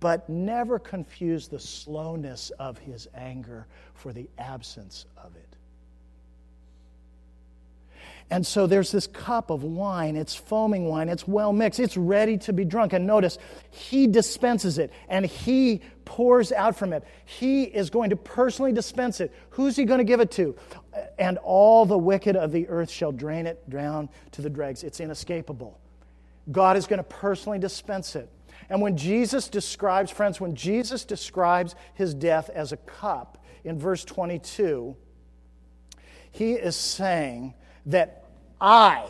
but never confuse the slowness of his anger for the absence of it. And so there's this cup of wine. It's foaming wine. It's well mixed. It's ready to be drunk. And notice, he dispenses it and he pours out from it. He is going to personally dispense it. Who's he going to give it to? And all the wicked of the earth shall drain it down to the dregs. It's inescapable. God is going to personally dispense it. And when Jesus describes, friends, when Jesus describes his death as a cup in verse 22, he is saying that I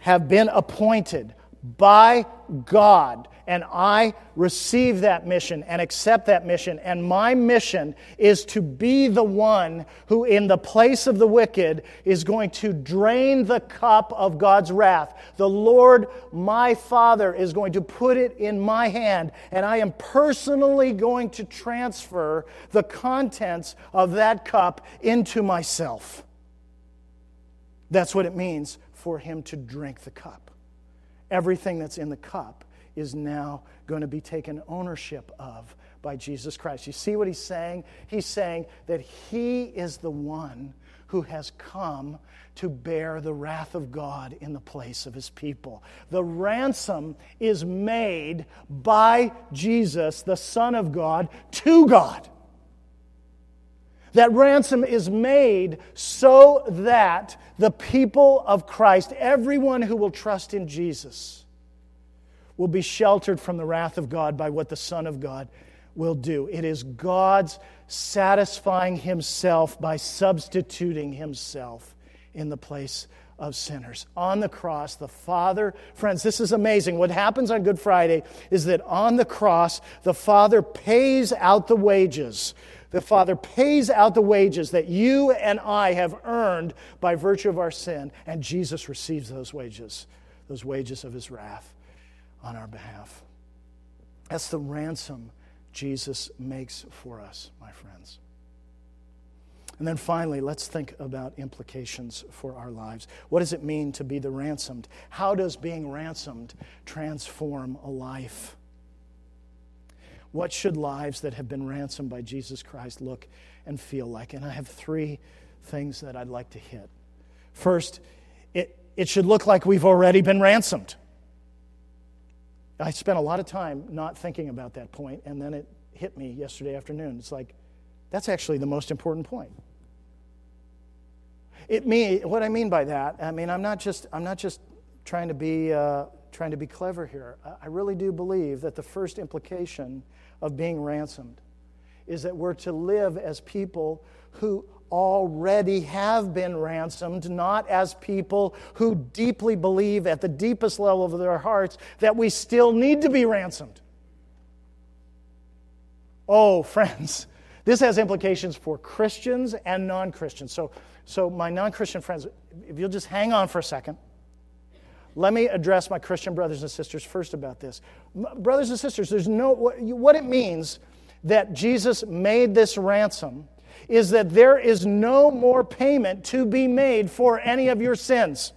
have been appointed by God, and I receive that mission and accept that mission. And my mission is to be the one who, in the place of the wicked, is going to drain the cup of God's wrath. The Lord, my Father, is going to put it in my hand, and I am personally going to transfer the contents of that cup into myself. That's what it means for him to drink the cup. Everything that's in the cup is now going to be taken ownership of by Jesus Christ. You see what he's saying? He's saying that he is the one who has come to bear the wrath of God in the place of his people. The ransom is made by Jesus, the Son of God, to God. That ransom is made so that the people of Christ, everyone who will trust in Jesus, will be sheltered from the wrath of God by what the Son of God will do. It is God's satisfying himself by substituting himself in the place of sinners. On the cross, the Father, friends, this is amazing. What happens on Good Friday is that on the cross, the Father pays out the wages. The Father pays out the wages that you and I have earned by virtue of our sin, and Jesus receives those wages, those wages of his wrath on our behalf. That's the ransom Jesus makes for us, my friends. And then finally, let's think about implications for our lives. What does it mean to be the ransomed? How does being ransomed transform a life? What should lives that have been ransomed by Jesus Christ look and feel like? And I have three things that I'd like to hit. First, it, it should look like we've already been ransomed. I spent a lot of time not thinking about that point, and then it hit me yesterday afternoon. It's like, that's actually the most important point. It me what I mean by that. I mean I'm not just I'm not just trying to be uh, trying to be clever here. I really do believe that the first implication of being ransomed is that we're to live as people who already have been ransomed, not as people who deeply believe at the deepest level of their hearts that we still need to be ransomed. Oh, <laughs> friends, this has implications for Christians and non Christians. So, so, my non Christian friends, if you'll just hang on for a second, let me address my Christian brothers and sisters first about this. Brothers and sisters, there's no, what it means that Jesus made this ransom is that there is no more payment to be made for any of your sins.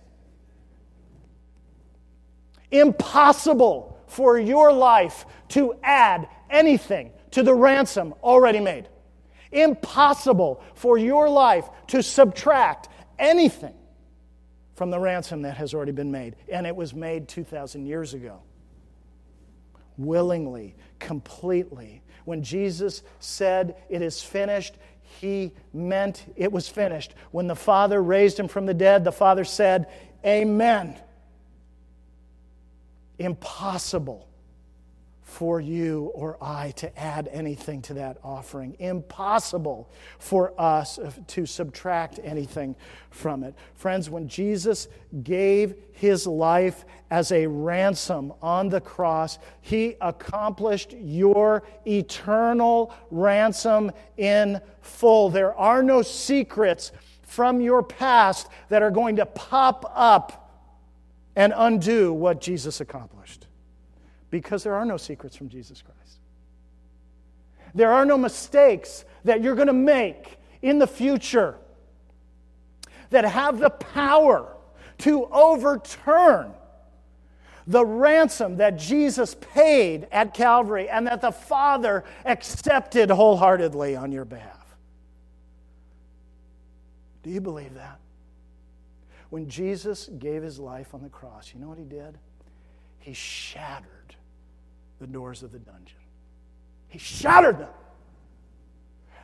Impossible for your life to add anything to the ransom already made impossible for your life to subtract anything from the ransom that has already been made. And it was made 2,000 years ago. Willingly, completely. When Jesus said, It is finished, he meant it was finished. When the Father raised him from the dead, the Father said, Amen. Impossible for you or I to add anything to that offering. Impossible for us to subtract anything from it. Friends, when Jesus gave his life as a ransom on the cross, he accomplished your eternal ransom in full. There are no secrets from your past that are going to pop up and undo what Jesus accomplished because there are no secrets from Jesus Christ. There are no mistakes that you're going to make in the future that have the power to overturn the ransom that Jesus paid at Calvary and that the Father accepted wholeheartedly on your behalf. Do you believe that? When Jesus gave his life on the cross, you know what he did? He shattered the doors of the dungeon. He shattered them.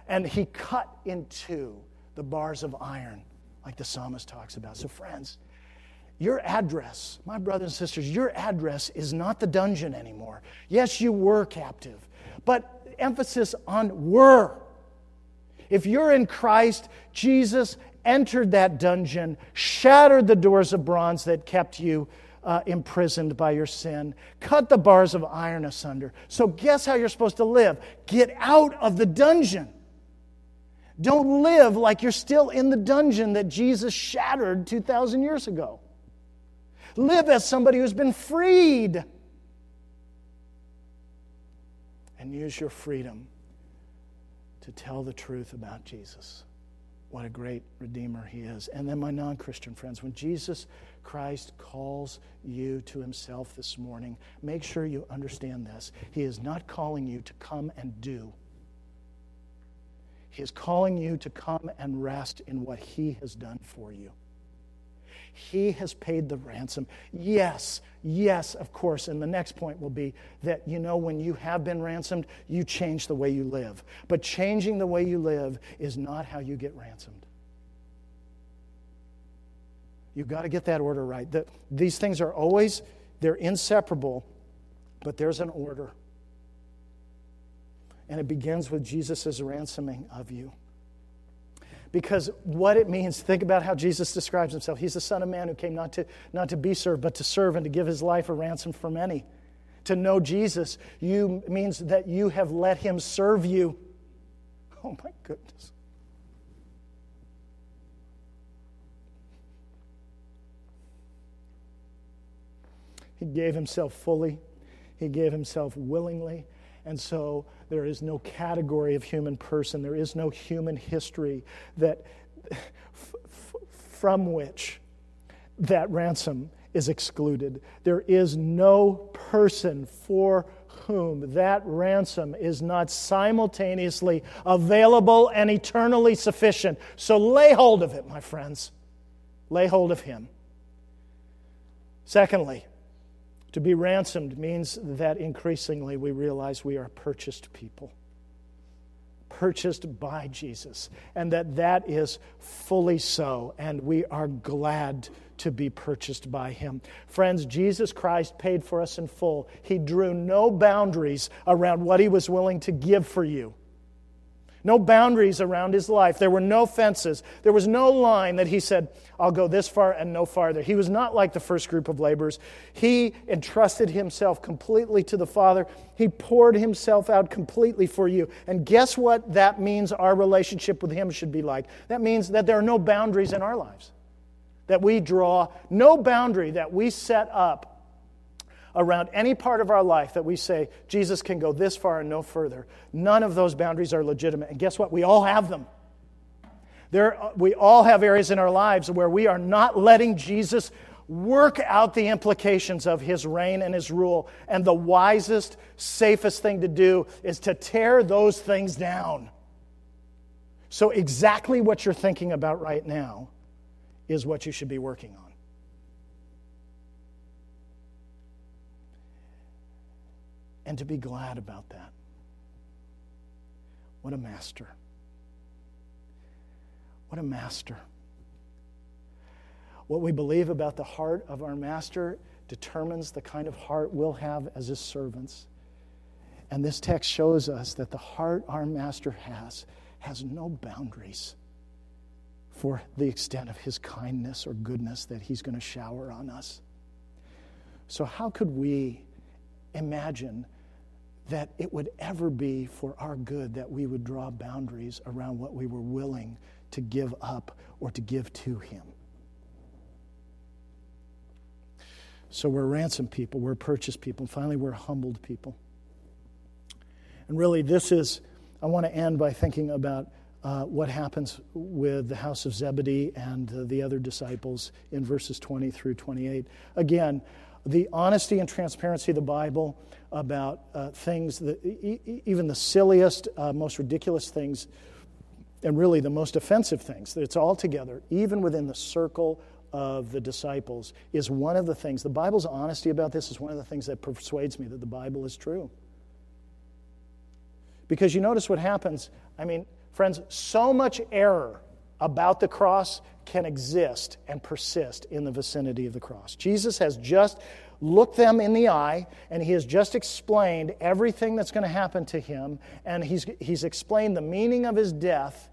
And he cut into the bars of iron, like the psalmist talks about. So, friends, your address, my brothers and sisters, your address is not the dungeon anymore. Yes, you were captive, but emphasis on were. If you're in Christ, Jesus entered that dungeon, shattered the doors of bronze that kept you uh, imprisoned by your sin. Cut the bars of iron asunder. So, guess how you're supposed to live? Get out of the dungeon. Don't live like you're still in the dungeon that Jesus shattered 2,000 years ago. Live as somebody who's been freed. And use your freedom to tell the truth about Jesus. What a great Redeemer he is. And then, my non Christian friends, when Jesus Christ calls you to himself this morning, make sure you understand this. He is not calling you to come and do, He is calling you to come and rest in what He has done for you. He has paid the ransom. Yes, yes, of course. And the next point will be that, you know, when you have been ransomed, you change the way you live. But changing the way you live is not how you get ransomed. You've got to get that order right. The, these things are always, they're inseparable, But there's an order. And it begins with Jesus' ransoming of you. Because what it means, think about how Jesus describes himself. He's the Son of Man who came not to, not to be served, but to serve and to give his life a ransom for many. To know Jesus you, means that you have let him serve you. <laughs> Oh my goodness. He gave himself fully, he gave himself willingly. And so there is no category of human person, there is no human history that, f- f- from which that ransom is excluded. There is no person for whom that ransom is not simultaneously available and eternally sufficient. So lay hold of it, my friends. Lay hold of him. Secondly, to be ransomed means that increasingly we realize we are purchased people, purchased by Jesus, and that that is fully so, and we are glad to be purchased by him. Friends, Jesus Christ paid for us in full. He drew no boundaries around what he was willing to give for you no boundaries around his life. There were no fences. There was no line that he said, I'll go this far and no farther. He was not like the first group of laborers. He entrusted himself completely to the Father. He poured himself out completely for you. And guess what that means our relationship with him should be like? That means that there are no boundaries in our lives, that we draw, no boundary that we set up around any part of our life that we say Jesus can go this far and no further, none of those boundaries are legitimate. And guess what? We all have them. There, uh, we all have areas in our lives where we are not letting Jesus work out the implications of his reign and his rule. And the wisest, safest thing to do is to tear those things down. So, exactly what you're thinking about right now is what you should be working on. And to be glad about that. What a master. What a master. What we believe about the heart of our master determines the kind of heart we'll have as his servants. And this text shows us that the heart our master has has no boundaries for the extent of his kindness or goodness that he's going to shower on us. So, how could we imagine that it would ever be for our good that we would draw boundaries around what we were willing to give up or to give to Him. So we're ransomed people, we're purchased people, and finally we're humbled people. And really, this is, I want to end by thinking about uh, what happens with the house of Zebedee and uh, the other disciples in verses 20 through 28. Again, the honesty and transparency of the Bible about uh, things that e- even the silliest, uh, most ridiculous things, and really the most offensive things. It's all together, even within the circle of the disciples, is one of the things. The Bible's honesty about this is one of the things that persuades me that the Bible is true. Because you notice what happens. I mean, friends, so much error about the cross can exist and persist in the vicinity of the cross. Jesus has just looked them in the eye and he has just explained everything that's going to happen to him, and he's, he's explained the meaning of his death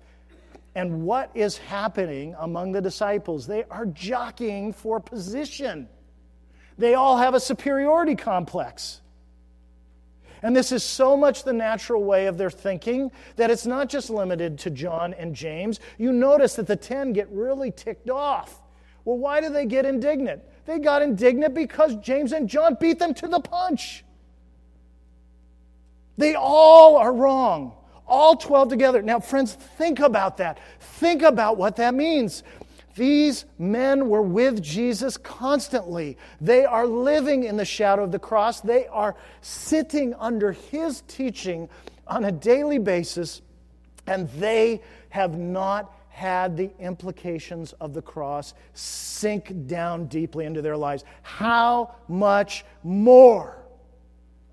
and what is happening among the disciples. They are jockeying for position, they all have a superiority complex. And this is so much the natural way of their thinking that it's not just limited to John and James. You notice that the 10 get really ticked off. Well, why do they get indignant? They got indignant because James and John beat them to the punch. They all are wrong. All 12 together. Now, friends, think about that. Think about what that means. These men were with Jesus constantly. They are living in the shadow of the cross. They are sitting under his teaching on a daily basis, and they have not had the implications of the cross sink down deeply into their lives. How much more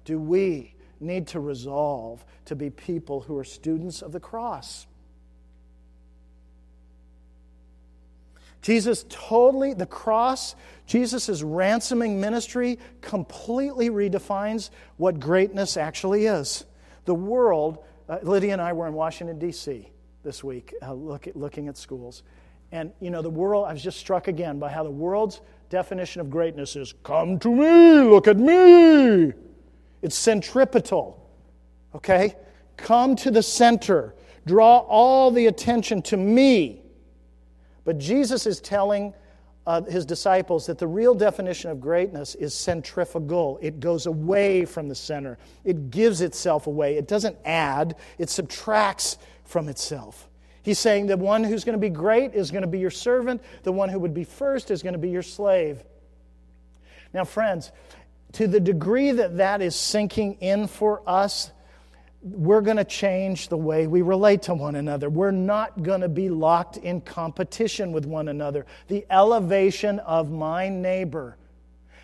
do we need to resolve to be people who are students of the cross? Jesus totally, the cross, Jesus' ransoming ministry completely redefines what greatness actually is. The world, uh, Lydia and I were in Washington, D.C. this week, uh, look at, looking at schools. And, you know, the world, I was just struck again by how the world's definition of greatness is come to me, look at me. It's centripetal, okay? Come to the center, draw all the attention to me. But Jesus is telling uh, his disciples that the real definition of greatness is centrifugal. It goes away from the center, it gives itself away. It doesn't add, it subtracts from itself. He's saying the one who's going to be great is going to be your servant, the one who would be first is going to be your slave. Now, friends, to the degree that that is sinking in for us, we're going to change the way we relate to one another. We're not going to be locked in competition with one another. The elevation of my neighbor,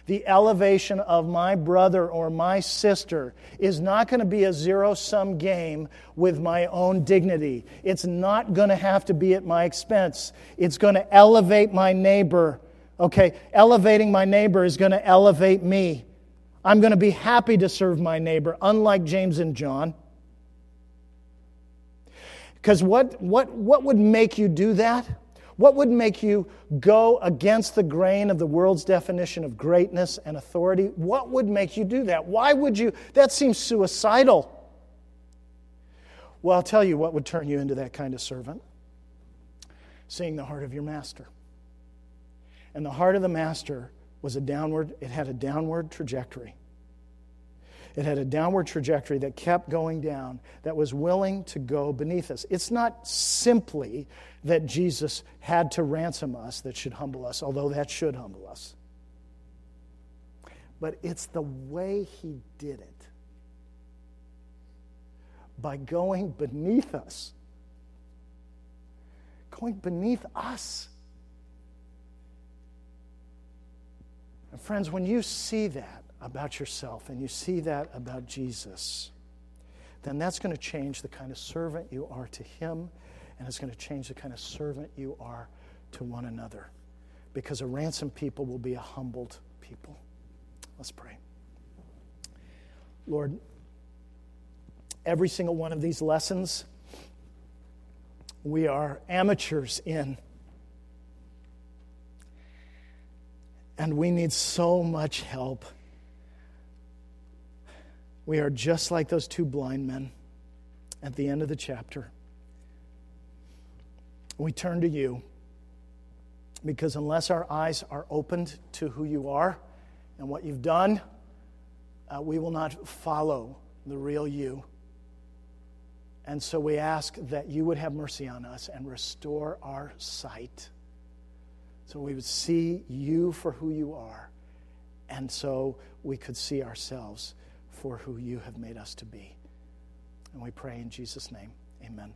the elevation of my brother or my sister is not going to be a zero sum game with my own dignity. It's not going to have to be at my expense. It's going to elevate my neighbor. Okay, elevating my neighbor is going to elevate me. I'm going to be happy to serve my neighbor, unlike James and John. Because what, what, what would make you do that? What would make you go against the grain of the world's definition of greatness and authority? What would make you do that? Why would you? That seems suicidal. Well, I'll tell you what would turn you into that kind of servant seeing the heart of your master. And the heart of the master was a downward, it had a downward trajectory. It had a downward trajectory that kept going down, that was willing to go beneath us. It's not simply that Jesus had to ransom us that should humble us, although that should humble us. But it's the way he did it by going beneath us. Going beneath us. And friends, when you see that, about yourself and you see that about Jesus, then that's going to change the kind of servant you are to Him, and it's going to change the kind of servant you are to one another. Because a ransomed people will be a humbled people. Let's pray. Lord, every single one of these lessons we are amateurs in. And we need so much help. We are just like those two blind men at the end of the chapter. We turn to you because unless our eyes are opened to who you are and what you've done, uh, we will not follow the real you. And so we ask that you would have mercy on us and restore our sight so we would see you for who you are, and so we could see ourselves for who you have made us to be. And we pray in Jesus' name. Amen.